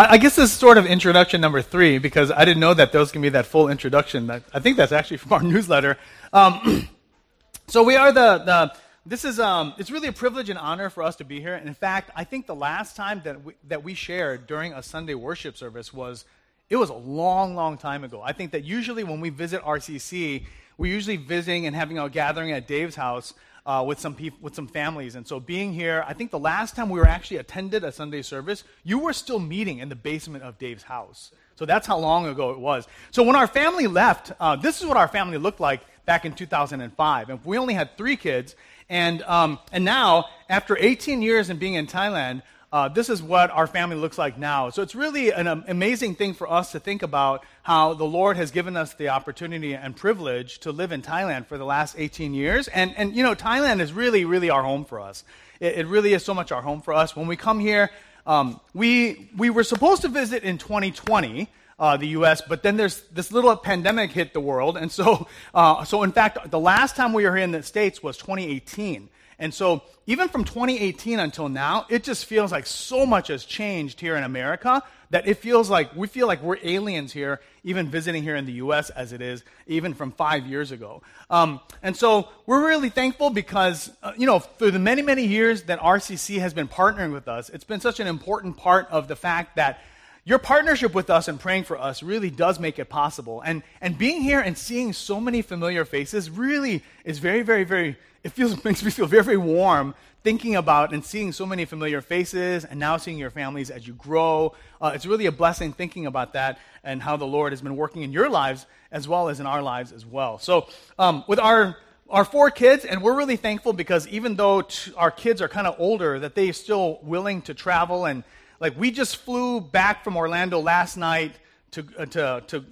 I, I guess this is sort of introduction number three because I didn't know that going to be that full introduction. That, I think that's actually from our newsletter. Um, so we are the, the this is um, it's really a privilege and honor for us to be here. And in fact, I think the last time that we, that we shared during a Sunday worship service was it was a long, long time ago. I think that usually when we visit RCC, we're usually visiting and having a gathering at Dave's house uh, with some people, with some families. And so being here, I think the last time we were actually attended a Sunday service, you were still meeting in the basement of Dave's house. So that's how long ago it was. So when our family left, uh, this is what our family looked like back in 2005. And we only had three kids. And, um, and now, after 18 years and being in Thailand, uh, this is what our family looks like now. So it's really an um, amazing thing for us to think about how the Lord has given us the opportunity and privilege to live in Thailand for the last 18 years. And, and you know, Thailand is really, really our home for us. It, it really is so much our home for us. When we come here, um, we, we were supposed to visit in 2020. Uh, the U.S., but then there's this little pandemic hit the world, and so, uh, so in fact, the last time we were here in the states was 2018. And so, even from 2018 until now, it just feels like so much has changed here in America that it feels like we feel like we're aliens here, even visiting here in the U.S. as it is, even from five years ago. Um, and so, we're really thankful because, uh, you know, through the many, many years that RCC has been partnering with us, it's been such an important part of the fact that your partnership with us and praying for us really does make it possible. And, and being here and seeing so many familiar faces really is very, very, very it feels makes me feel very, very warm thinking about and seeing so many familiar faces and now seeing your families as you grow. Uh, it's really a blessing thinking about that and how the Lord has been working in your lives as well as in our lives as well. So, um, with our our four kids, and we're really thankful because even though t- our kids are kind of older, that they're still willing to travel. And like we just flew back from Orlando last night to, uh, to, to,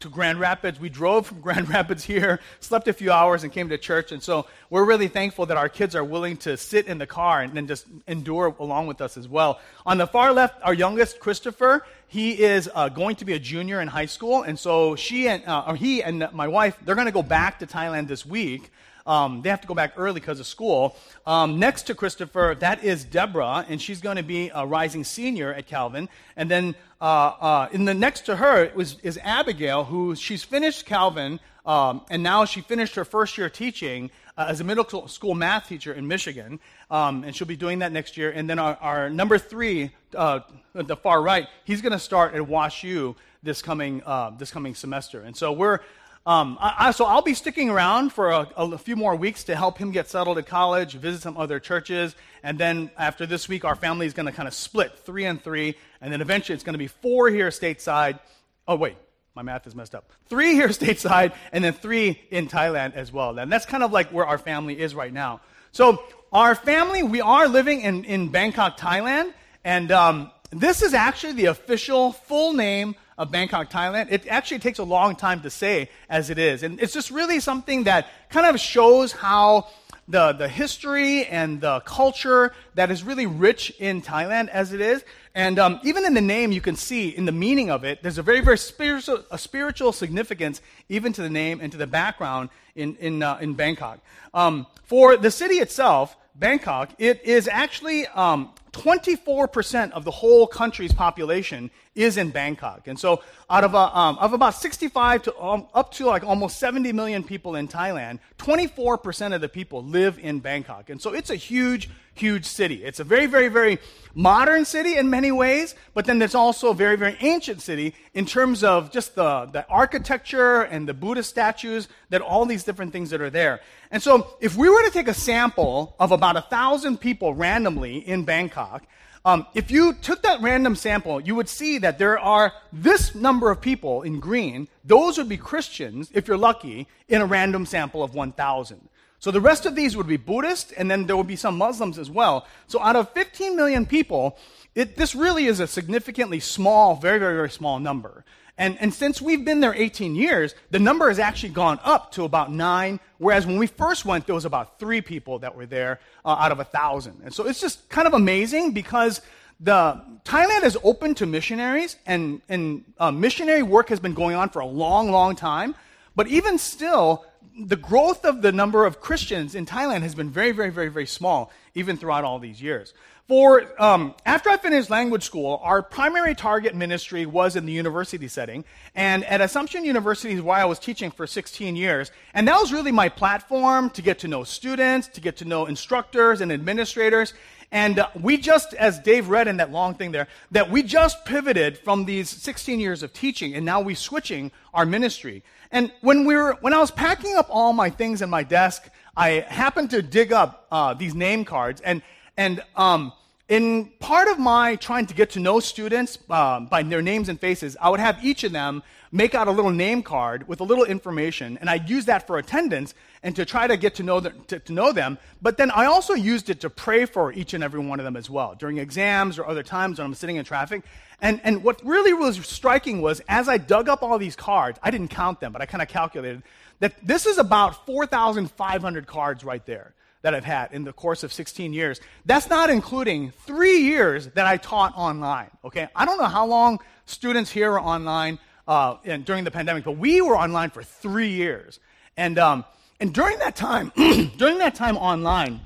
to Grand Rapids. We drove from Grand Rapids here, slept a few hours, and came to church. And so we're really thankful that our kids are willing to sit in the car and then just endure along with us as well. On the far left, our youngest, Christopher, he is uh, going to be a junior in high school. And so she and, uh, or he and my wife, they're going to go back to Thailand this week. Um, they have to go back early because of school. Um, next to Christopher, that is Deborah, and she's going to be a rising senior at Calvin. And then uh, uh, in the next to her is Abigail, who she's finished Calvin, um, and now she finished her first year teaching uh, as a middle school math teacher in Michigan, um, and she'll be doing that next year. And then our, our number three, uh, at the far right, he's going to start at WashU this coming uh, this coming semester. And so we're um, I, I, so I'll be sticking around for a, a, few more weeks to help him get settled at college, visit some other churches, and then after this week, our family is going to kind of split three and three, and then eventually it's going to be four here stateside. Oh wait, my math is messed up. Three here stateside, and then three in Thailand as well. And that's kind of like where our family is right now. So our family, we are living in, in Bangkok, Thailand, and um, this is actually the official full name of Bangkok, Thailand. It actually takes a long time to say as it is. And it's just really something that kind of shows how the, the history and the culture that is really rich in Thailand as it is. And um, even in the name, you can see in the meaning of it, there's a very, very spiritual, a spiritual significance even to the name and to the background in, in, uh, in Bangkok. Um, for the city itself, Bangkok, it is actually um, 24% of the whole country's population is in Bangkok. And so, out of, uh, um, of about 65 to um, up to like almost 70 million people in Thailand, 24% of the people live in Bangkok. And so, it's a huge, huge city. It's a very, very, very modern city in many ways, but then it's also a very, very ancient city in terms of just the, the architecture and the Buddhist statues, that all these different things that are there. And so, if we were to take a sample of about a thousand people randomly in Bangkok, um, if you took that random sample, you would see that there are this number of people in green. Those would be Christians, if you're lucky, in a random sample of 1,000. So the rest of these would be Buddhist, and then there would be some Muslims as well. So out of 15 million people, it, this really is a significantly small, very, very, very small number. And, and since we've been there 18 years, the number has actually gone up to about nine, whereas when we first went, there was about three people that were there uh, out of a thousand. And so it's just kind of amazing because the Thailand is open to missionaries, and, and uh, missionary work has been going on for a long, long time. But even still, the growth of the number of Christians in Thailand has been very, very, very, very small, even throughout all these years. For um, after I finished language school, our primary target ministry was in the university setting, and at Assumption University is where I was teaching for 16 years, and that was really my platform to get to know students, to get to know instructors and administrators, and uh, we just, as Dave read in that long thing there, that we just pivoted from these 16 years of teaching, and now we're switching our ministry. And when we were, when I was packing up all my things in my desk, I happened to dig up uh, these name cards, and and um, in part of my trying to get to know students uh, by their names and faces, I would have each of them make out a little name card with a little information, and I'd use that for attendance and to try to get to know, to, to know them. But then I also used it to pray for each and every one of them as well during exams or other times when I'm sitting in traffic. And, and what really was striking was as I dug up all these cards, I didn't count them, but I kind of calculated that this is about 4,500 cards right there that I've had in the course of 16 years. That's not including three years that I taught online. Okay, I don't know how long students here are online uh, during the pandemic, but we were online for three years, and um, and during that time, during that time online,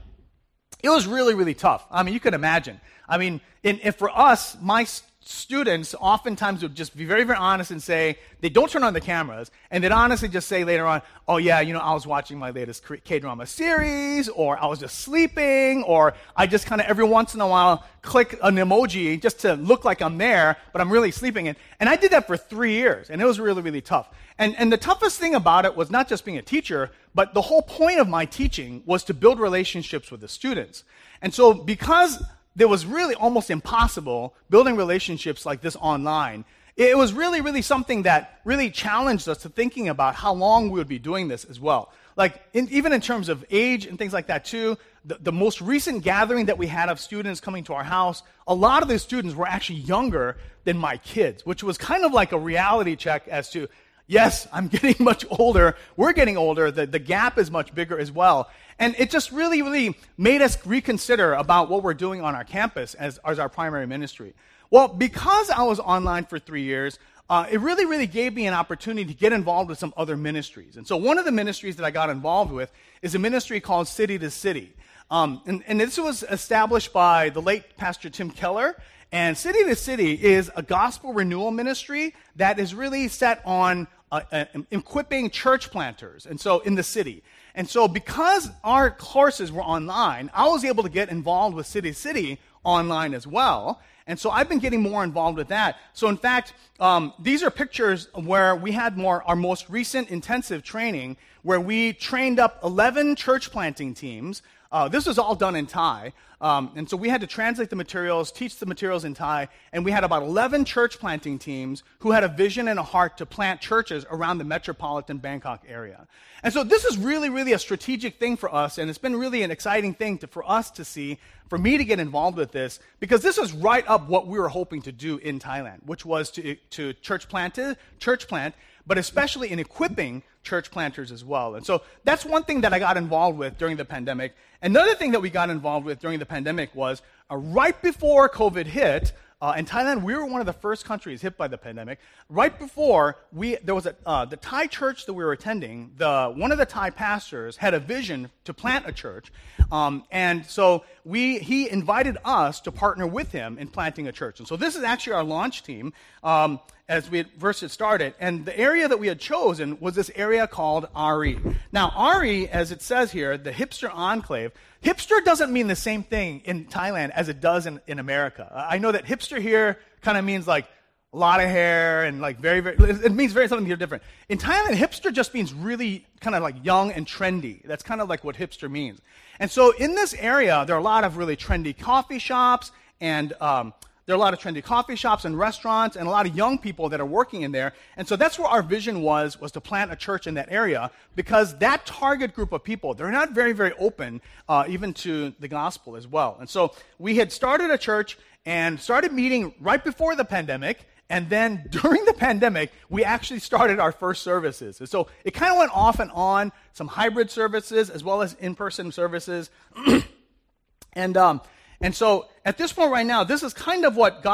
it was really really tough. I mean, you can imagine. I mean, in, for us, my students oftentimes would just be very, very honest and say, they don't turn on the cameras, and they'd honestly just say later on, oh, yeah, you know, I was watching my latest K drama series, or I was just sleeping, or I just kind of every once in a while click an emoji just to look like I'm there, but I'm really sleeping. And, and I did that for three years, and it was really, really tough. And, and the toughest thing about it was not just being a teacher, but the whole point of my teaching was to build relationships with the students. And so, because that was really almost impossible building relationships like this online. It was really, really something that really challenged us to thinking about how long we would be doing this as well. Like, in, even in terms of age and things like that, too, the, the most recent gathering that we had of students coming to our house, a lot of the students were actually younger than my kids, which was kind of like a reality check as to yes, I'm getting much older. We're getting older. The, the gap is much bigger as well. And it just really, really made us reconsider about what we're doing on our campus as, as our primary ministry. Well, because I was online for three years, uh, it really, really gave me an opportunity to get involved with some other ministries. And so one of the ministries that I got involved with is a ministry called City to City. Um, and, and this was established by the late Pastor Tim Keller. And City to City is a gospel renewal ministry that is really set on uh, uh, equipping church planters, and so in the city. And so, because our courses were online, I was able to get involved with City City online as well. And so I've been getting more involved with that. So in fact, um, these are pictures where we had more our most recent intensive training, where we trained up 11 church planting teams uh, this was all done in Thai. Um, and so we had to translate the materials, teach the materials in Thai, and we had about 11 church planting teams who had a vision and a heart to plant churches around the metropolitan Bangkok area. And so this is really, really a strategic thing for us, and it's been really an exciting thing to, for us to see, for me to get involved with this, because this is right up what we were hoping to do in Thailand, which was to, to church plant, church plant, but especially in equipping church planters as well. And so that's one thing that I got involved with during the pandemic. Another thing that we got involved with during the pandemic was uh, right before COVID hit, uh, in Thailand, we were one of the first countries hit by the pandemic. Right before we, there was a, uh, the Thai church that we were attending. The one of the Thai pastors had a vision to plant a church, um, and so we he invited us to partner with him in planting a church. And so this is actually our launch team. Um, as we first had started. And the area that we had chosen was this area called Ari. Now, Ari, as it says here, the hipster enclave, hipster doesn't mean the same thing in Thailand as it does in, in America. I know that hipster here kind of means like a lot of hair and like very, very, it means very something here different. In Thailand, hipster just means really kind of like young and trendy. That's kind of like what hipster means. And so in this area, there are a lot of really trendy coffee shops and um, there are a lot of trendy coffee shops and restaurants and a lot of young people that are working in there. And so that's where our vision was, was to plant a church in that area because that target group of people, they're not very, very open uh, even to the gospel as well. And so we had started a church and started meeting right before the pandemic. And then during the pandemic, we actually started our first services. And so it kind of went off and on, some hybrid services as well as in person services. and um, and so at this point right now, this is kind of what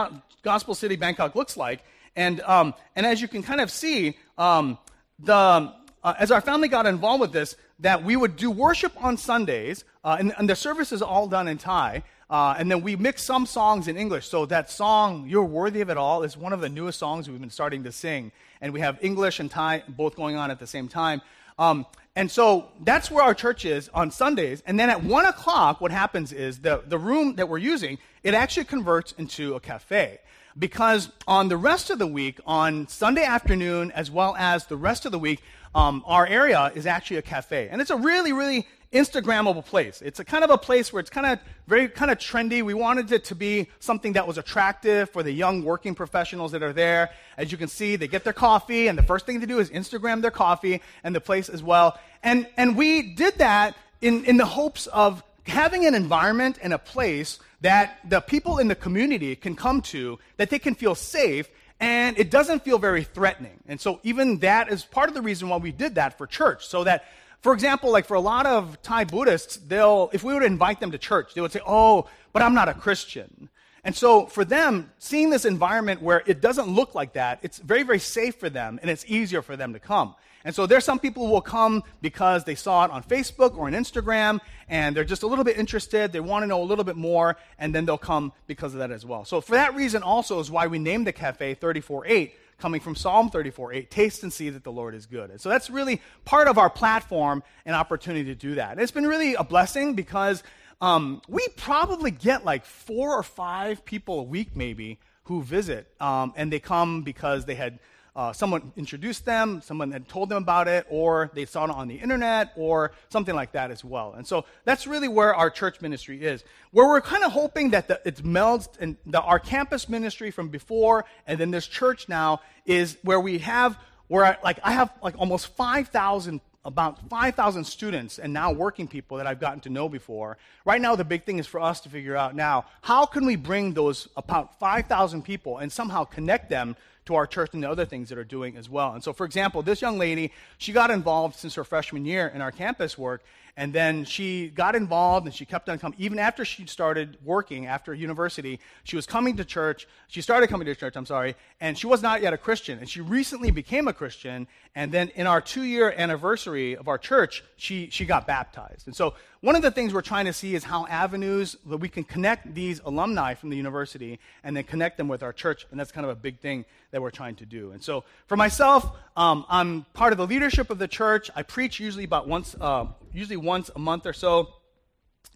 Gospel City Bangkok looks like. And, um, and as you can kind of see, um, the, uh, as our family got involved with this, that we would do worship on Sundays, uh, and, and, the service is all done in Thai. Uh, and then we mix some songs in English. So that song, You're Worthy of It All, is one of the newest songs we've been starting to sing. And we have English and Thai both going on at the same time. Um, and so that's where our church is on Sundays. And then at 1 o'clock, what happens is the, the room that we're using, it actually converts into a cafe. Because on the rest of the week, on Sunday afternoon, as well as the rest of the week, um, our area is actually a cafe. And it's a really, really Instagrammable place. It's a kind of a place where it's kind of very kind of trendy. We wanted it to be something that was attractive for the young working professionals that are there. As you can see, they get their coffee, and the first thing to do is Instagram their coffee and the place as well. And and we did that in, in the hopes of having an environment and a place that the people in the community can come to, that they can feel safe, and it doesn't feel very threatening. And so even that is part of the reason why we did that for church, so that for example, like for a lot of Thai Buddhists, they'll, if we were to invite them to church, they would say, oh, but I'm not a Christian. And so for them, seeing this environment where it doesn't look like that, it's very, very safe for them and it's easier for them to come. And so there's some people who will come because they saw it on Facebook or on Instagram and they're just a little bit interested. They want to know a little bit more and then they'll come because of that as well. So for that reason also is why we named the cafe 348 coming from Psalm 34 8. taste and see that the Lord is good. And so that's really part of our platform and opportunity to do that. And it's been really a blessing because um, we probably get like four or five people a week, maybe, who visit. Um, and they come because they had uh, someone introduced them, someone had told them about it, or they saw it on the internet, or something like that as well. And so that's really where our church ministry is. Where we're kind of hoping that the, it's melds, and the, our campus ministry from before, and then this church now is where we have, where I, like I have like almost 5,000 about 5,000 students and now working people that I've gotten to know before. Right now, the big thing is for us to figure out now how can we bring those about 5,000 people and somehow connect them to our church and the other things that are doing as well. And so, for example, this young lady, she got involved since her freshman year in our campus work, and then she got involved and she kept on coming. Even after she started working after university, she was coming to church. She started coming to church, I'm sorry, and she was not yet a Christian. And she recently became a Christian. And then in our two year anniversary of our church, she, she got baptized. And so one of the things we're trying to see is how avenues that we can connect these alumni from the university and then connect them with our church. And that's kind of a big thing that we're trying to do. And so for myself, um, I'm part of the leadership of the church. I preach usually about once, uh, usually once a month or so.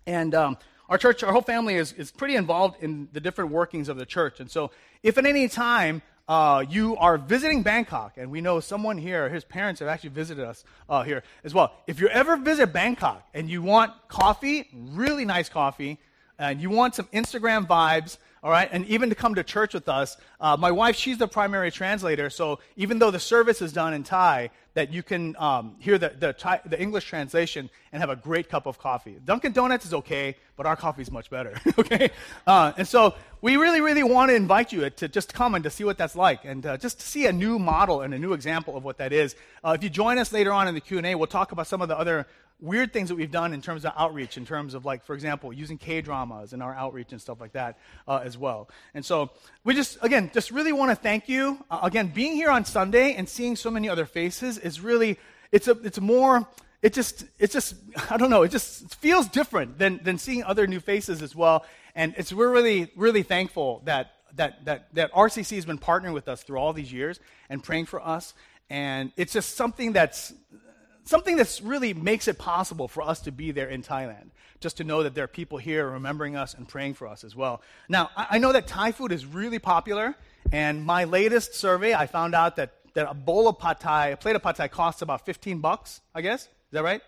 And um, our church, our whole family is, is pretty involved in the different workings of the church. And so if at any time uh, you are visiting Bangkok, and we know someone here, his parents have actually visited us uh, here as well. If you ever visit Bangkok and you want coffee, really nice coffee, and you want some Instagram vibes, all right, and even to come to church with us. Uh, my wife, she's the primary translator, so even though the service is done in Thai, that you can um, hear the, the, Thai, the, English translation and have a great cup of coffee. Dunkin' Donuts is okay, but our coffee is much better, okay? Uh, and so we really, really want to invite you to just come and to see what that's like and uh, just to see a new model and a new example of what that is. Uh, if you join us later on in the Q&A, we'll talk about some of the other weird things that we've done in terms of outreach, in terms of like, for example, using K dramas in our outreach and stuff like that uh, as well. And so we just, again, just really want to thank you. Uh, again, being here on Sunday and seeing so many other faces is really, it's a, it's more, it just, it's just, I don't know, it just feels different than, than seeing other new faces as well. And it's, we're really, really thankful that, that, that, that RCC has been partnering with us through all these years and praying for us. And it's just something that's something that really makes it possible for us to be there in Thailand. Just to know that there are people here remembering us and praying for us as well. Now, I, I know that Thai food is really popular, and my latest survey, I found out that, that a bowl of pad thai, a plate of pad thai costs about 15 bucks, I guess. Is that right?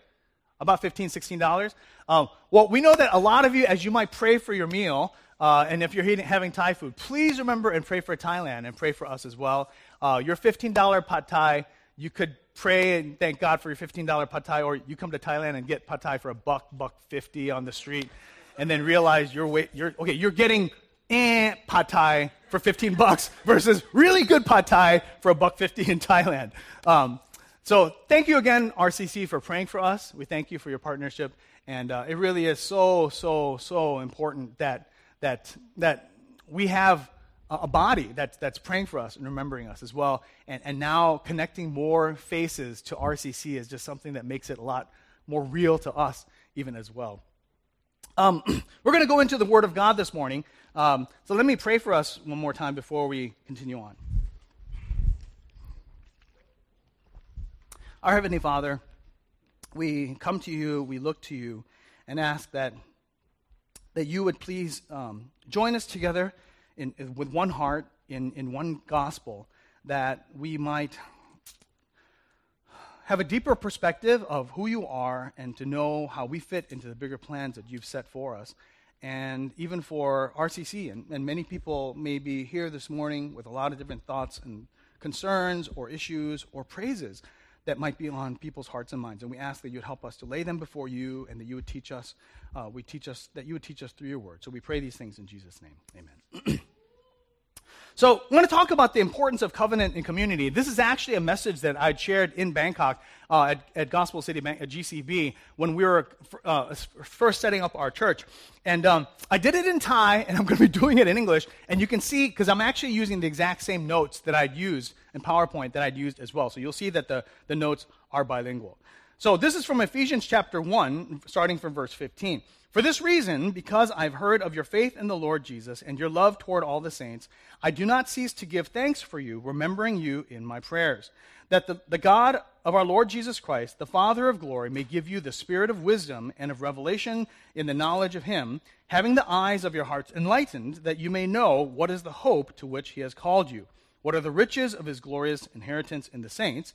About 15 $16. Um, well, we know that a lot of you, as you might pray for your meal, uh, and if you're having Thai food, please remember and pray for Thailand and pray for us as well. Uh, your $15 pad thai, you could pray and thank God for your $15 pad thai, or you come to Thailand and get pad thai for a buck, buck 50 on the street, and then realize you're, wait, you're okay, you're getting eh, pad thai for 15 bucks versus really good pad thai for a buck 50 in Thailand. Um, so thank you again, RCC, for praying for us. We thank you for your partnership, and uh, it really is so, so, so important that that that we have a body that's, that's praying for us and remembering us as well. And, and now connecting more faces to RCC is just something that makes it a lot more real to us, even as well. Um, we're going to go into the Word of God this morning. Um, so let me pray for us one more time before we continue on. Our Heavenly Father, we come to you, we look to you, and ask that, that you would please um, join us together in, in, with one heart in, in one gospel, that we might have a deeper perspective of who you are and to know how we fit into the bigger plans that you've set for us. And even for RCC, and, and many people may be here this morning with a lot of different thoughts and concerns or issues or praises that might be on people's hearts and minds. And we ask that you would help us to lay them before you and that you would teach us, uh, we teach us, that you would teach us through your word. So we pray these things in Jesus' name. Amen. So, I want to talk about the importance of covenant and community. This is actually a message that I shared in Bangkok uh, at, at, Gospel City Bank, at GCB when we were uh, first setting up our church. And um, I did it in Thai, and I'm going to be doing it in English. And you can see, because I'm actually using the exact same notes that I'd used in PowerPoint that I'd used as well. So you'll see that the, the notes are bilingual. So this is from Ephesians chapter 1, starting from verse 15. For this reason, because I've heard of your faith in the Lord Jesus and your love toward all the saints, I do not cease to give thanks for you, remembering you in my prayers, that the, the God of our Lord Jesus Christ, the Father of glory, may give you the spirit of wisdom and of revelation in the knowledge of him, having the eyes of your hearts enlightened, that you may know what is the hope to which he has called you, what are the riches of his glorious inheritance in the saints,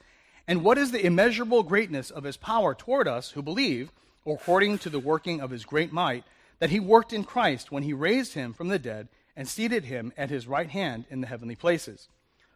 and what is the immeasurable greatness of his power toward us who believe according to the working of his great might, that he worked in Christ when he raised him from the dead and seated him at his right hand in the heavenly places,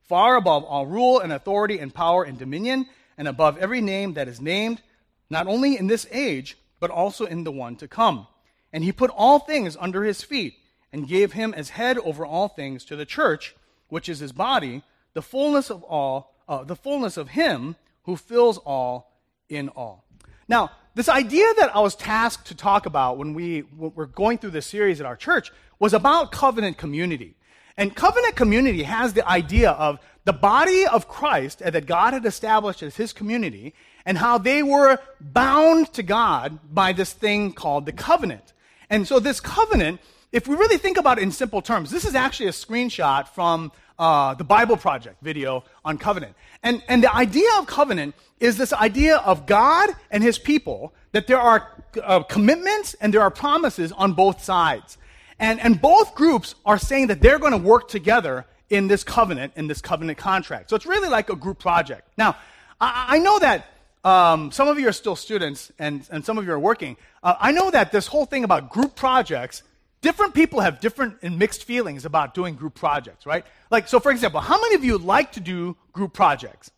far above all rule and authority and power and dominion, and above every name that is named, not only in this age, but also in the one to come. And he put all things under his feet, and gave him as head over all things to the church, which is his body, the fullness of all, uh, the fullness of him who fills all in all. Now, this idea that I was tasked to talk about when we were going through this series at our church was about covenant community. And covenant community has the idea of the body of Christ that God had established as his community and how they were bound to God by this thing called the covenant. And so this covenant, if we really think about it in simple terms, this is actually a screenshot from uh, the Bible Project video on covenant. And, and the idea of covenant is this idea of God and his people, that there are uh, commitments and there are promises on both sides. And, and both groups are saying that they're going to work together in this covenant, in this covenant contract. So it's really like a group project. Now, I, I know that um, some of you are still students and, and some of you are working. Uh, I know that this whole thing about group projects different people have different and mixed feelings about doing group projects, right? Like, so for example, how many of you like to do group projects?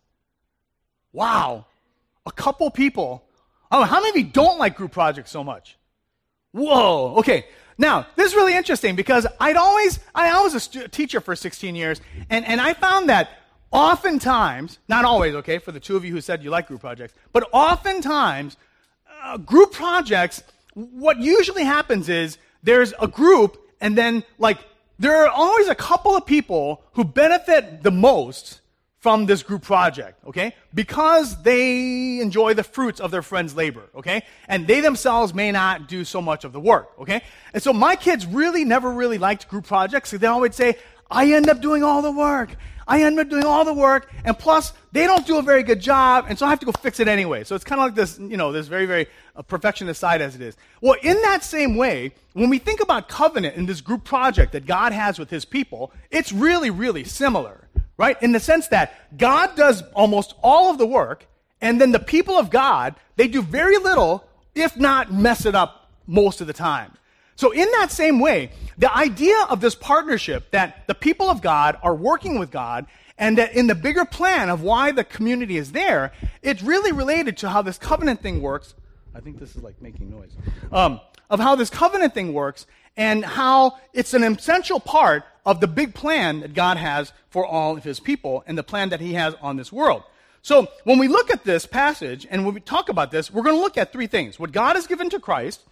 Wow. A couple people. Oh, how many of you don't like group projects so much? Whoa. Okay. Now, this is really interesting because I'd always, I was a teacher for 16 years, and, and I found that oftentimes, not always, okay, for the two of you who said you like group projects, but oftentimes, uh, group projects, what usually happens is there's a group, and then, like, there are always a couple of people who benefit the most from this group project, okay? Because they enjoy the fruits of their friend's labor, okay? And they themselves may not do so much of the work, okay? And so my kids really never really liked group projects. They always say, I end up doing all the work. I end up doing all the work, and plus, they don't do a very good job, and so I have to go fix it anyway. So it's kind of like this, you know, this very, very uh, perfectionist side as it is. Well, in that same way, when we think about covenant in this group project that God has with his people, it's really, really similar, right? In the sense that God does almost all of the work, and then the people of God, they do very little, if not mess it up most of the time. So, in that same way, the idea of this partnership that the people of God are working with God and that in the bigger plan of why the community is there, it's really related to how this covenant thing works. I think this is like making noise. Um, of how this covenant thing works and how it's an essential part of the big plan that God has for all of his people and the plan that he has on this world. So, when we look at this passage and when we talk about this, we're going to look at three things what God has given to Christ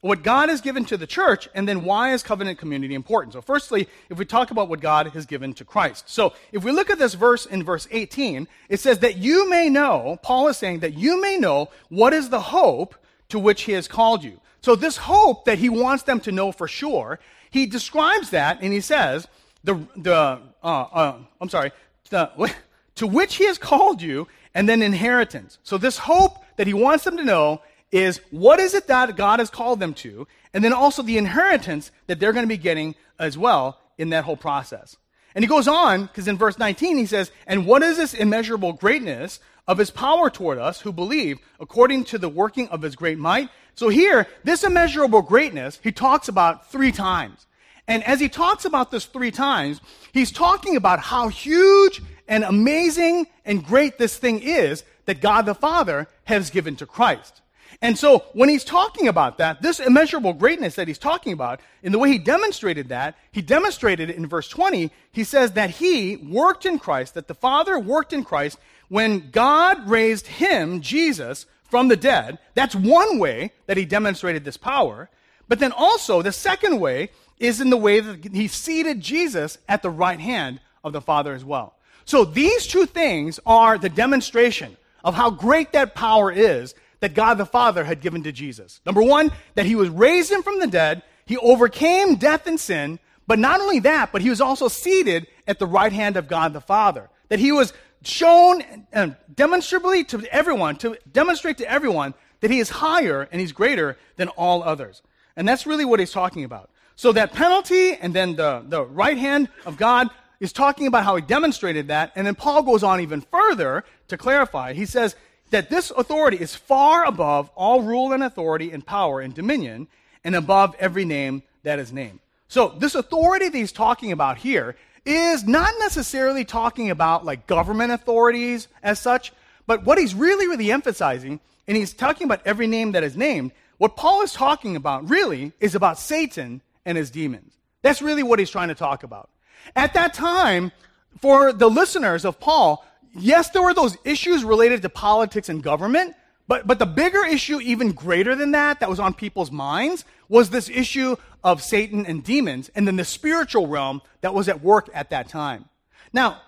what God has given to the church, and then why is covenant community important? So, firstly, if we talk about what God has given to Christ. So, if we look at this verse in verse 18, it says that you may know, Paul is saying that you may know what is the hope to which he has called you. So, this hope that he wants them to know for sure, he describes that and he says, the, the, uh, uh, I'm sorry, the, to which he has called you, and then inheritance. So, this hope that he wants them to know is what is it that God has called them to, and then also the inheritance that they're going to be getting as well in that whole process. And he goes on, because in verse 19 he says, And what is this immeasurable greatness of his power toward us who believe, according to the working of his great might? So here, this immeasurable greatness, he talks about three times. And as he talks about this three times, he's talking about how huge and amazing and great this thing is that God the Father has given to Christ. And so when he's talking about that, this immeasurable greatness that he's talking about, in the way he demonstrated that, he demonstrated it in verse 20. He says that he worked in Christ, that the Father worked in Christ when God raised him, Jesus, from the dead. That's one way that he demonstrated this power. But then also, the second way is in the way that he seated Jesus at the right hand of the Father as well. So these two things are the demonstration of how great that power is that God the Father had given to Jesus. Number one, that he was raised from the dead, he overcame death and sin, but not only that, but he was also seated at the right hand of God the Father. That he was shown and demonstrably to everyone, to demonstrate to everyone that he is higher and he's greater than all others. And that's really what he's talking about. So that penalty and then the, the right hand of God is talking about how he demonstrated that. And then Paul goes on even further to clarify. He says, that this authority is far above all rule and authority and power and dominion and above every name that is named. So, this authority that he's talking about here is not necessarily talking about like government authorities as such, but what he's really, really emphasizing, and he's talking about every name that is named, what Paul is talking about really is about Satan and his demons. That's really what he's trying to talk about. At that time, for the listeners of Paul, yes, there were those issues related to politics and government, but, but the bigger issue, even greater than that, that was on people's minds, was this issue of Satan and demons, and then the spiritual realm that was at work at that time. Now,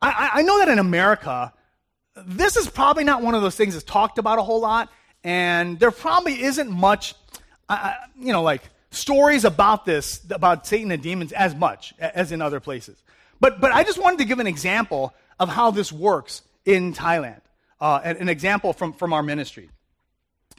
I, I know that in America, this is probably not one of those things that's talked about a whole lot, and there probably isn't much, uh, you know, like stories about this, about Satan and demons as much as in other places. But, but I just wanted to give an example of how this works in Thailand. Uh, an, an, example from, from our ministry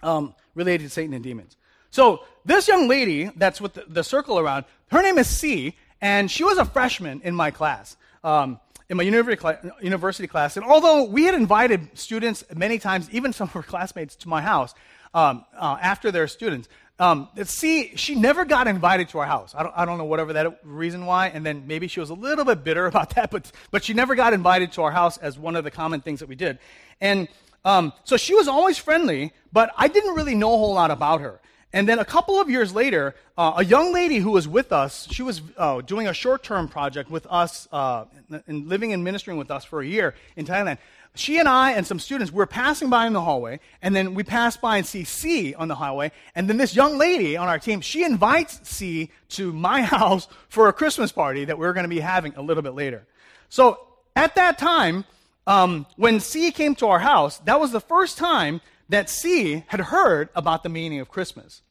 um, related to Satan and demons. So, this young lady that's with the, the, circle around, her name is C, and she was a freshman in my class, um, in my university, cl- university class. And although we had invited students many times, even some of her classmates, to my house um, uh, after their students, um, see, she never got invited to our house. I don't, I don't know whatever that reason why, and then maybe she was a little bit bitter about that, but, but she never got invited to our house as one of the common things that we did. And um, so she was always friendly, but I didn't really know a whole lot about her. And then a couple of years later, uh, a young lady who was with us, she was uh, doing a short term project with us uh, and living and ministering with us for a year in Thailand she and I and some students were passing by in the hallway, and then we passed by and see C on the highway, and then this young lady on our team, she invites C to my house for a Christmas party that we are going to be having a little bit later. So at that time, um, when C came to our house, that was the first time that C had heard about the meaning of Christmas.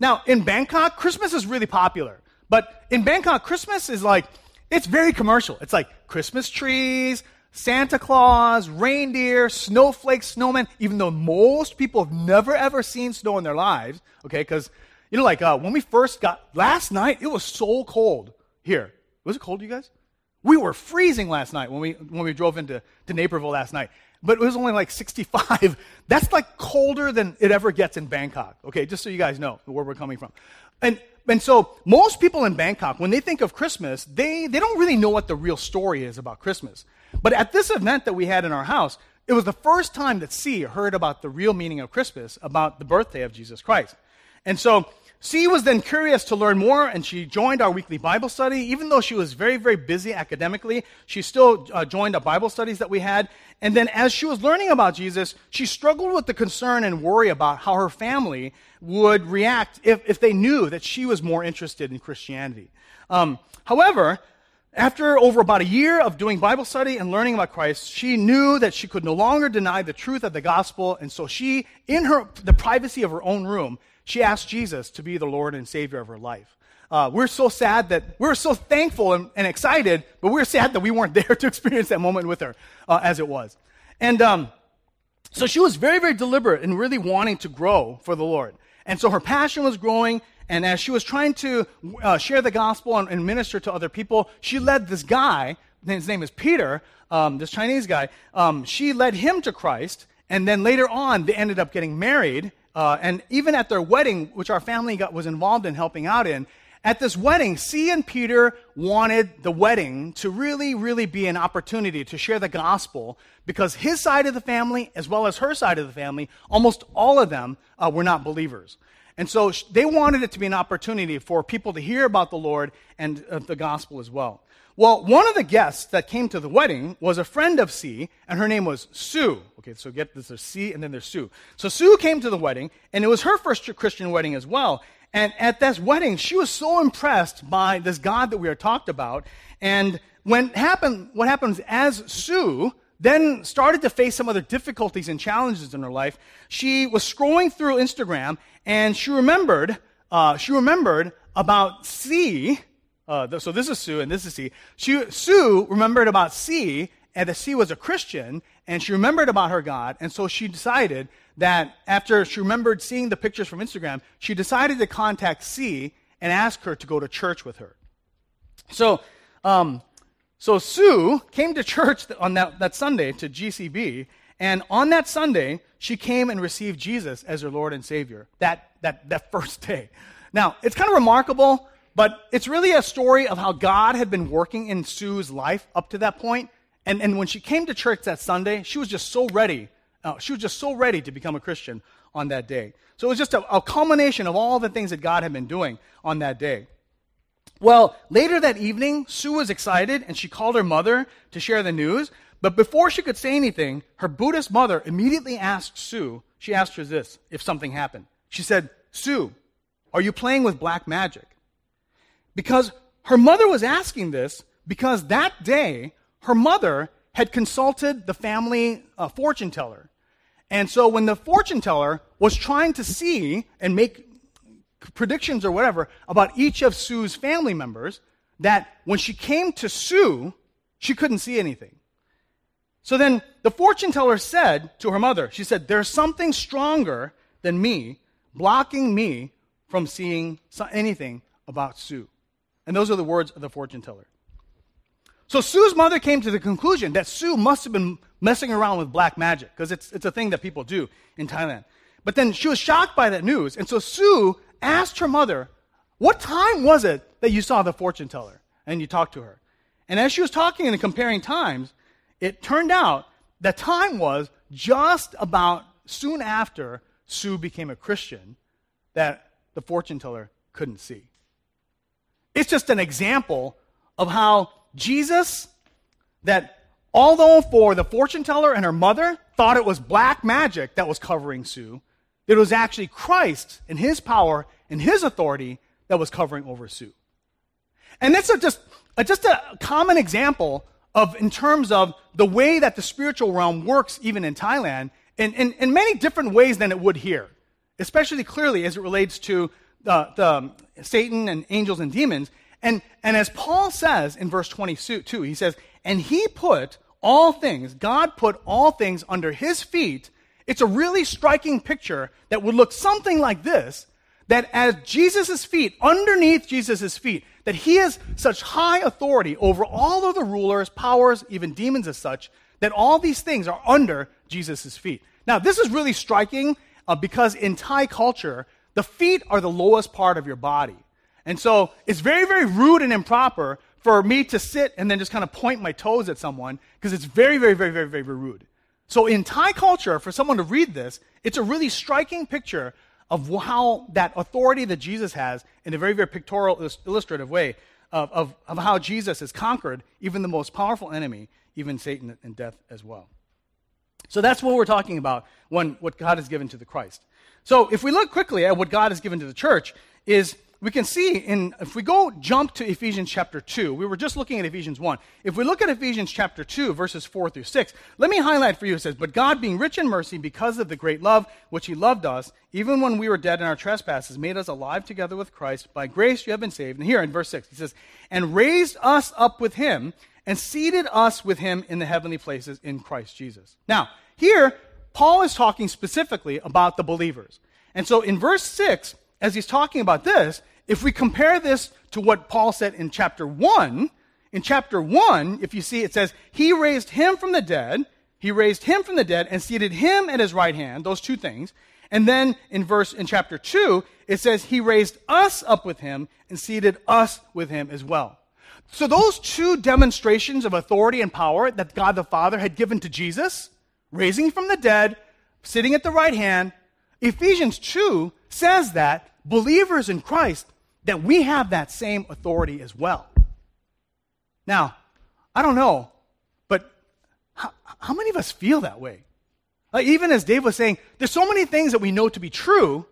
Now, in Bangkok, Christmas is really popular. But in Bangkok, Christmas is like, it's very commercial. It's like Christmas trees, Santa Claus, reindeer, snowflakes, snowmen, even though most people have never ever seen snow in their lives, okay, because, you know, like uh, when we first got, last night, it was so cold here. Was it cold, you guys? We were freezing last night when we, when we drove into to Naperville last night. But it was only like 65. That's like colder than it ever gets in Bangkok, okay, just so you guys know where we're coming from. And, and so most people in Bangkok, when they think of Christmas, they, they don't really know what the real story is about Christmas. But at this event that we had in our house, it was the first time that C heard about the real meaning of Christmas, about the birthday of Jesus Christ. And so C was then curious to learn more, and she joined our weekly Bible study. Even though she was very, very busy academically, she still uh, joined the Bible studies that we had. And then as she was learning about Jesus, she struggled with the concern and worry about how her family would react if, if they knew that she was more interested in Christianity. Um, however, after over about a year of doing Bible study and learning about Christ, she knew that she could no longer deny the truth of the gospel, and so she, in her the privacy of her own room, she asked Jesus to be the Lord and Savior of her life. Uh, we're so sad that we're so thankful and, and, excited, but we're sad that we weren't there to experience that moment with her uh, as it was. And um, so she was very, very deliberate in really wanting to grow for the Lord. And so her passion was growing. And as she was trying to uh, share the gospel and, and, minister to other people, she led this guy, his name is Peter, um, this Chinese guy, um, she led him to Christ. And then later on, they ended up getting married. Uh, and even at their wedding, which our family got, was involved in helping out in, at this wedding, C and Peter wanted the wedding to really, really be an opportunity to share the gospel because his side of the family, as well as her side of the family, almost all of them uh, were not believers. And so they wanted it to be an opportunity for people to hear about the Lord and uh, the gospel as well. Well, one of the guests that came to the wedding was a friend of C, and her name was Sue. Okay, so get this there's C and then there's Sue. So Sue came to the wedding, and it was her first Christian wedding as well. And at this wedding, she was so impressed by this God that we are talked about. And when happened, what happens as Sue then started to face some other difficulties and challenges in her life, she was scrolling through Instagram and she remembered, uh, she remembered about C. Uh, so this is Sue and this is C. She, Sue remembered about C and that C was a Christian and she remembered about her God. And so she decided that after she remembered seeing the pictures from Instagram, she decided to contact C and ask her to go to church with her. So, um, so Sue came to church on that, that Sunday to GCB, and on that Sunday, she came and received Jesus as her Lord and Savior that, that, that first day. Now, it's kind of remarkable, but it's really a story of how God had been working in Sue's life up to that point. And, and when she came to church that Sunday, she was just so ready uh, she was just so ready to become a Christian on that day. So it was just a, a culmination of all the things that God had been doing on that day. Well, later that evening, Sue was excited and she called her mother to share the news. But before she could say anything, her Buddhist mother immediately asked Sue, she asked her this, if something happened. She said, Sue, are you playing with black magic? Because her mother was asking this because that day, her mother had consulted the family uh, fortune teller. And so when the fortune teller was trying to see and make predictions or whatever about each of Sue's family members, that when she came to Sue, she couldn't see anything. So then the fortune teller said to her mother, she said, There's something stronger than me blocking me from seeing anything about Sue. And those are the words of the fortune teller. So Sue's mother came to the conclusion that Sue must have been messing around with black magic because it's, it's a thing that people do in Thailand. But then she was shocked by that news. And so Sue asked her mother, What time was it that you saw the fortune teller and you talked to her? And as she was talking and comparing times, it turned out that time was just about soon after Sue became a Christian that the fortune teller couldn't see. It's just an example of how Jesus, that although for the fortune teller and her mother thought it was black magic that was covering Sue, it was actually Christ and his power and his authority that was covering over Sue. And that's a, just, a, just a common example of, in terms of the way that the spiritual realm works, even in Thailand, in, in, in many different ways than it would here, especially clearly as it relates to the, the um, Satan and angels and demons. And, and as Paul says in verse 22, he says, And he put all things, God put all things under his feet. It's a really striking picture that would look something like this that as Jesus' feet, underneath Jesus' feet, that he has such high authority over all of the rulers, powers, even demons as such, that all these things are under Jesus' feet. Now, this is really striking uh, because in Thai culture, the feet are the lowest part of your body. And so it's very, very rude and improper for me to sit and then just kind of point my toes at someone because it's very, very, very, very, very rude. So in Thai culture, for someone to read this, it's a really striking picture of how that authority that Jesus has in a very, very pictorial, illustrative way of, of, of how Jesus has conquered even the most powerful enemy, even Satan and death as well. So that's what we're talking about when what God has given to the Christ. So if we look quickly at what God has given to the church, is we can see in, if we go jump to Ephesians chapter 2, we were just looking at Ephesians 1. If we look at Ephesians chapter 2, verses 4 through 6, let me highlight for you. It says, But God, being rich in mercy, because of the great love which He loved us, even when we were dead in our trespasses, made us alive together with Christ. By grace you have been saved. And here in verse 6, He says, And raised us up with Him, and seated us with Him in the heavenly places in Christ Jesus. Now, here, Paul is talking specifically about the believers. And so in verse 6, as he's talking about this, if we compare this to what Paul said in chapter 1, in chapter 1, if you see, it says, He raised him from the dead, He raised him from the dead and seated him at his right hand, those two things. And then in verse, in chapter 2, it says, He raised us up with him and seated us with him as well. So those two demonstrations of authority and power that God the Father had given to Jesus, raising from the dead, sitting at the right hand, Ephesians 2 says that believers in Christ, that we have that same authority as well. Now, I don't know, but how, how many of us feel that way? Like even as Dave was saying, there's so many things that we know to be true,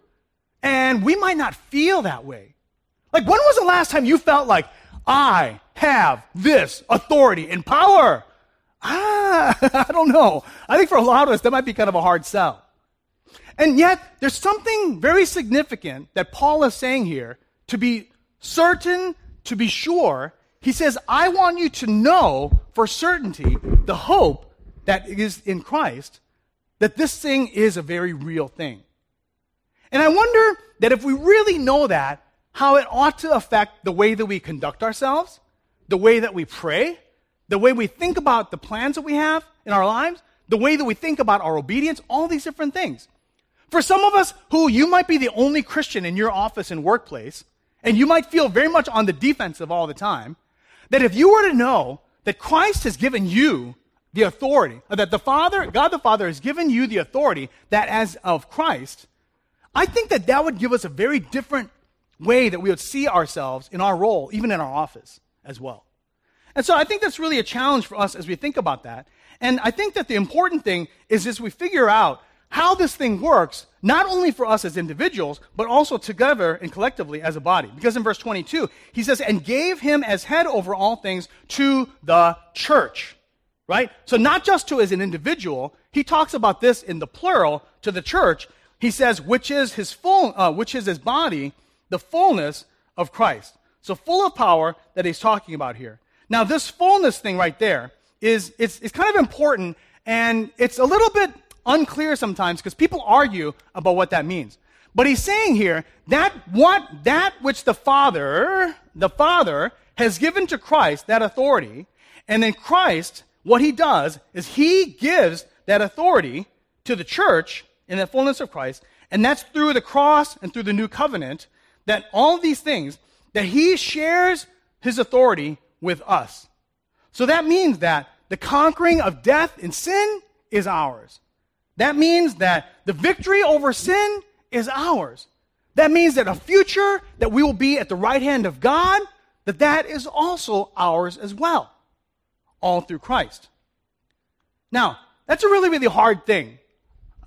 and we might not feel that way. Like, when was the last time you felt like, I have this authority and power? Ah, I don't know. I think for a lot of us, that might be kind of a hard sell. And yet, there's something very significant that Paul is saying here to be certain, to be sure. He says, I want you to know for certainty the hope that is in Christ, that this thing is a very real thing. And I wonder that if we really know that, how it ought to affect the way that we conduct ourselves, the way that we pray, the way we think about the plans that we have in our lives, the way that we think about our obedience, all these different things. For some of us who you might be the only Christian in your office and workplace, and you might feel very much on the defensive all the time, that if you were to know that Christ has given you the authority, that the Father, God the Father has given you the authority that as of Christ, I think that that would give us a very different way that we would see ourselves in our role, even in our office as well. And so I think that's really a challenge for us as we think about that. And I think that the important thing is as we figure out how this thing works, not only for us as individuals, but also together and collectively as a body. Because in verse 22, he says, and gave him as head over all things to the church. Right? So not just to as an individual, he talks about this in the plural to the church. He says, which is his full, uh, which is his body, the fullness of Christ. So full of power that he's talking about here. Now this fullness thing right there is, it's, it's kind of important and it's a little bit unclear sometimes because people argue about what that means. But he's saying here that what that which the Father, the Father has given to Christ that authority, and then Christ, what he does is he gives that authority to the church in the fullness of Christ, and that's through the cross and through the new covenant that all these things that he shares his authority with us. So that means that the conquering of death and sin is ours. That means that the victory over sin is ours. That means that a future that we will be at the right hand of God, that that is also ours as well. All through Christ. Now, that's a really, really hard thing.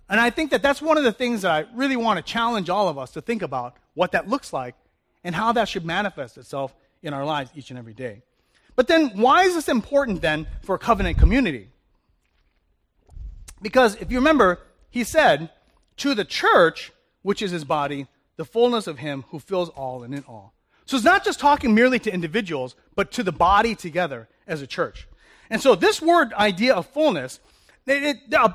And I think that that's one of the things that I really want to challenge all of us to think about what that looks like and how that should manifest itself in our lives each and every day. But then, why is this important then for a covenant community? Because if you remember, he said, to the church, which is his body, the fullness of him who fills all and in all. So it's not just talking merely to individuals, but to the body together as a church. And so this word idea of fullness, it, it, uh,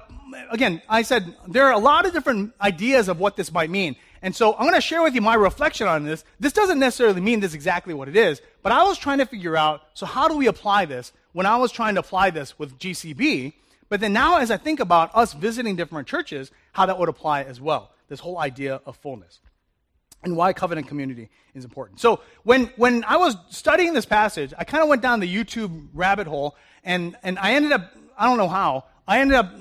again, I said there are a lot of different ideas of what this might mean. And so I'm going to share with you my reflection on this. This doesn't necessarily mean this exactly what it is, but I was trying to figure out, so how do we apply this when I was trying to apply this with GCB? But then now, as I think about us visiting different churches, how that would apply as well. This whole idea of fullness and why covenant community is important. So when, when I was studying this passage, I kind of went down the YouTube rabbit hole and, and I ended up, I don't know how, I ended up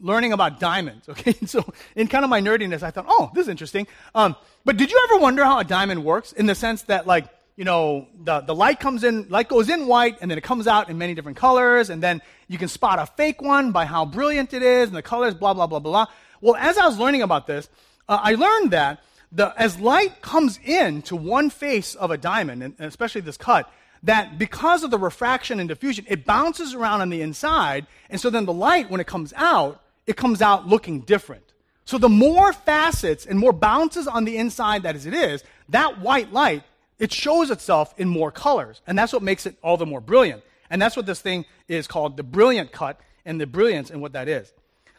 learning about diamonds. Okay. So in kind of my nerdiness, I thought, oh, this is interesting. Um, but did you ever wonder how a diamond works in the sense that like, you know, the, the light comes in, light goes in white, and then it comes out in many different colors, and then you can spot a fake one by how brilliant it is, and the colors, blah, blah, blah, blah. Well, as I was learning about this, uh, I learned that the, as light comes in to one face of a diamond, and especially this cut, that because of the refraction and diffusion, it bounces around on the inside, and so then the light, when it comes out, it comes out looking different. So the more facets and more bounces on the inside that as it is, that white light, it shows itself in more colors. And that's what makes it all the more brilliant. And that's what this thing is called the brilliant cut and the brilliance and what that is.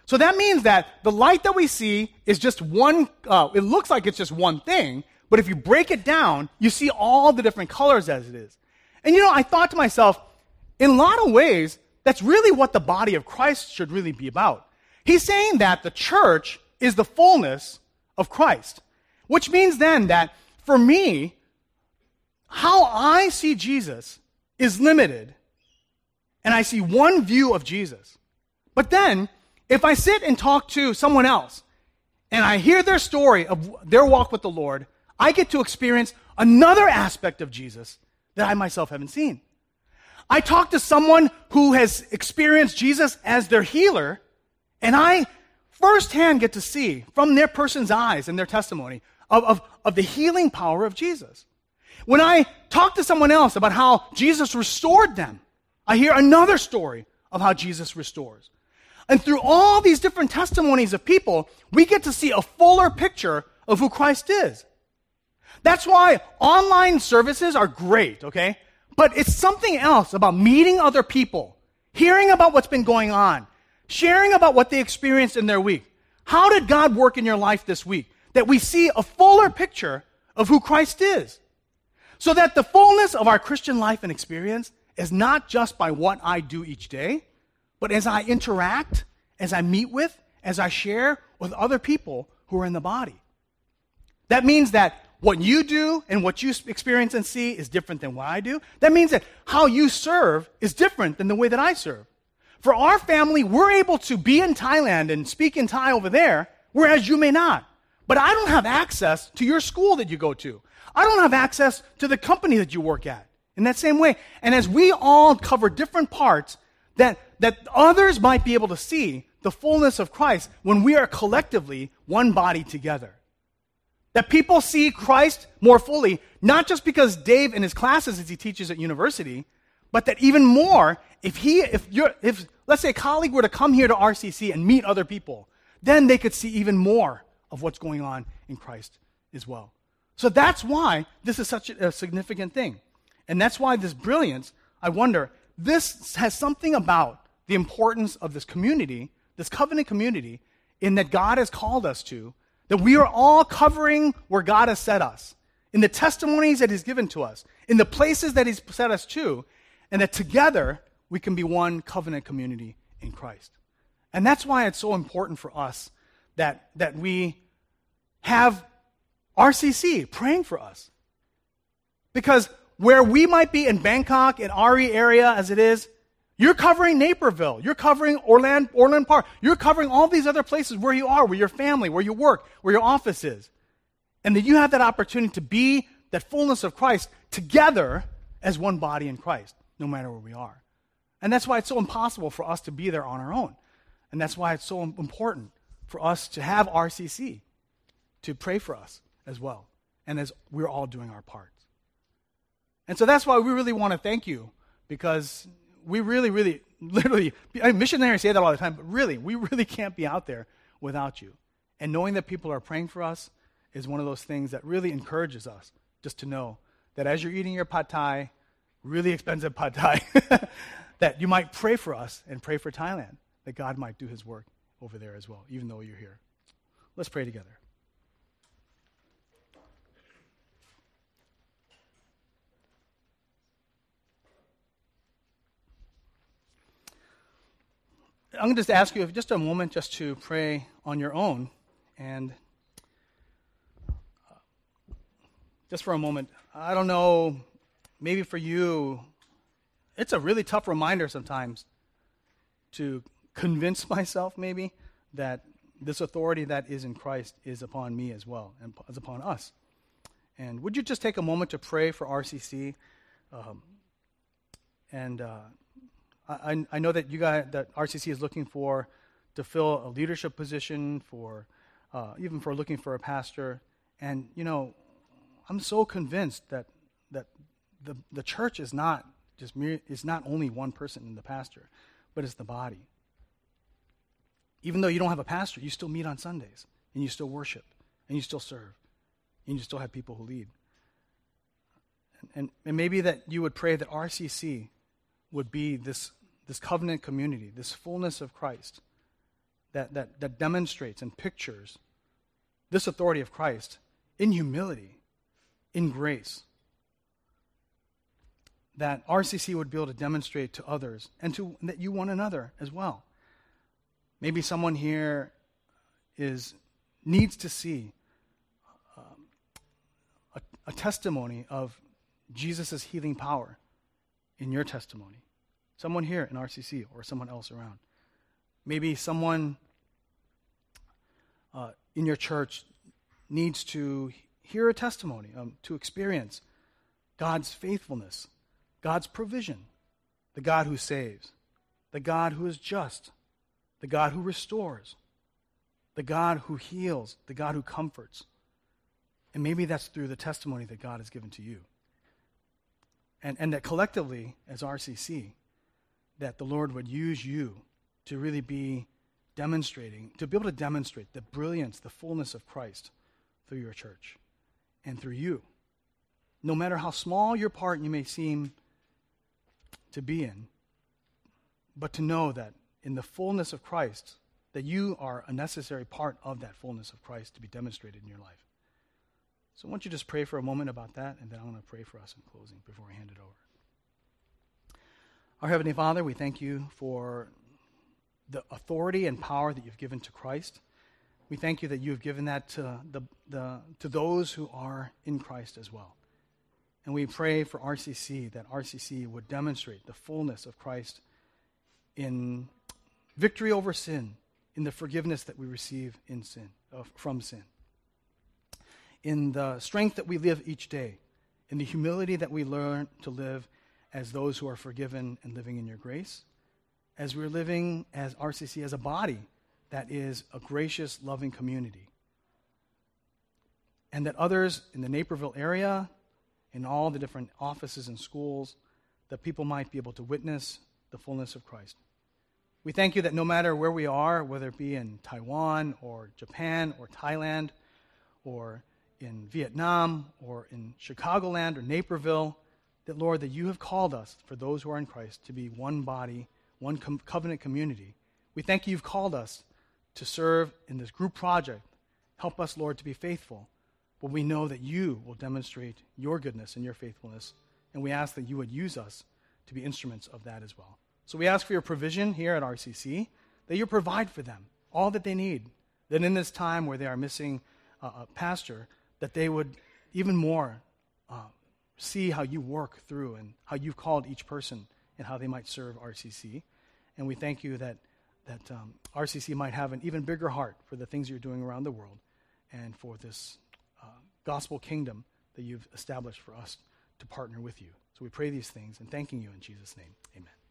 So that means that the light that we see is just one, uh, it looks like it's just one thing, but if you break it down, you see all the different colors as it is. And you know, I thought to myself, in a lot of ways, that's really what the body of Christ should really be about. He's saying that the church is the fullness of Christ, which means then that for me, how I see Jesus is limited, and I see one view of Jesus. But then, if I sit and talk to someone else, and I hear their story of their walk with the Lord, I get to experience another aspect of Jesus that I myself haven't seen. I talk to someone who has experienced Jesus as their healer, and I firsthand get to see from their person's eyes and their testimony of, of, of the healing power of Jesus. When I talk to someone else about how Jesus restored them, I hear another story of how Jesus restores. And through all these different testimonies of people, we get to see a fuller picture of who Christ is. That's why online services are great, okay? But it's something else about meeting other people, hearing about what's been going on, sharing about what they experienced in their week. How did God work in your life this week? That we see a fuller picture of who Christ is. So that the fullness of our Christian life and experience is not just by what I do each day, but as I interact, as I meet with, as I share with other people who are in the body. That means that what you do and what you experience and see is different than what I do. That means that how you serve is different than the way that I serve. For our family, we're able to be in Thailand and speak in Thai over there, whereas you may not. But I don't have access to your school that you go to. I don't have access to the company that you work at in that same way. And as we all cover different parts, that, that others might be able to see the fullness of Christ when we are collectively one body together. That people see Christ more fully, not just because Dave in his classes as he teaches at university, but that even more, if he, if you're, if, let's say a colleague were to come here to RCC and meet other people, then they could see even more of what's going on in Christ as well. So that's why this is such a, significant thing. And that's why this brilliance, I wonder, this has something about the importance of this community, this covenant community, in that God has called us to, that we are all covering where God has set us, in the testimonies that He's given to us, in the places that He's set us to, and that together we can be one covenant community in Christ. And that's why it's so important for us that, that we have RCC praying for us. Because where we might be in Bangkok, in RE area as it is, you're covering Naperville. You're covering Orland, Orland Park. You're covering all these other places where you are, where your family, where you work, where your office is. And that you have that opportunity to be that fullness of Christ together as one body in Christ no matter where we are. And that's why it's so impossible for us to be there on our own. And that's why it's so important for us to have RCC to pray for us as well, and as we're all doing our parts. And so that's why we really want to thank you because we really, really, literally, I mean, missionaries say that all the time, but really, we really can't be out there without you. And knowing that people are praying for us is one of those things that really encourages us just to know that as you're eating your pad thai really expensive pad thai, that you might pray for us and pray for Thailand, that God might do his work over there as well, even though you're here. Let's pray together. I'm going to just ask you if just a moment just to pray on your own and uh, just for a moment. I don't know maybe for you, it's a really tough reminder sometimes to convince myself, maybe, that this authority that is in Christ is upon me as well and is upon us. And would you just take a moment to pray for RCC? Um, and uh, I, I know that you guys, that RCC is looking for to fill a leadership position, for uh, even for looking for a pastor. And, you know, I'm so convinced that, that the, the church is not just mere, is not only one person in the pastor, but it's the body. Even though you don't have a pastor, you still meet on Sundays, and you still worship, and you still serve, and you still have people who lead. And, and, and maybe that you would pray that RCC would be this, this covenant community, this fullness of Christ that, that, that demonstrates and pictures this authority of Christ in humility, in grace. That RCC would be able to demonstrate to others and to that you one another as well. Maybe someone here is needs to see um, a, a testimony of Jesus' healing power in your testimony. Someone here in RCC or someone else around. Maybe someone uh, in your church needs to hear a testimony, um, to experience God's faithfulness, God's provision, the God who saves, the God who is just, the God who restores, the God who heals, the God who comforts. And maybe that's through the testimony that God has given to you. And, and that collectively, as RCC, that the Lord would use you to really be demonstrating, to be able to demonstrate the brilliance, the fullness of Christ through your church and through you. No matter how small your part you may seem to be in, but to know that in the fullness of Christ, that you are a necessary part of that fullness of Christ to be demonstrated in your life. So I want you to just pray for a moment about that, and then I'm going to pray for us in closing before I hand it over. Our Heavenly Father, we thank you for the authority and power that you've given to Christ. We thank you that you have given that to, the, the, to those who are in Christ as well. And we pray for RCC that RCC would demonstrate the fullness of Christ in victory over sin, in the forgiveness that we receive in sin, uh, from sin, in the strength that we live each day, in the humility that we learn to live as those who are forgiven and living in your grace as we're living as RCC as a body that is a gracious, loving community. And that others in the Naperville area, in all the different offices and schools, that people might be able to witness the fullness of Christ. We thank you that no matter where we are, whether it be in Taiwan or Japan or Thailand or in Vietnam or in Chicagoland or Naperville, that Lord, that you have called us for those who are in Christ to be one body one com- covenant community. We thank you you've called us to serve in this group project. Help us, Lord, to be faithful. But we know that you will demonstrate your goodness and your faithfulness, and we ask that you would use us to be instruments of that as well. So we ask for your provision here at RCC, that you provide for them all that they need, that in this time where they are missing uh, a pastor, that they would even more uh, see how you work through and how you've called each person and how they might serve RCC. And we thank you that, that um, RCC might have an even bigger heart for the things you're doing around the world and for this uh, gospel kingdom that you've established for us to partner with you. So we pray these things and thanking you in Jesus' name. Amen.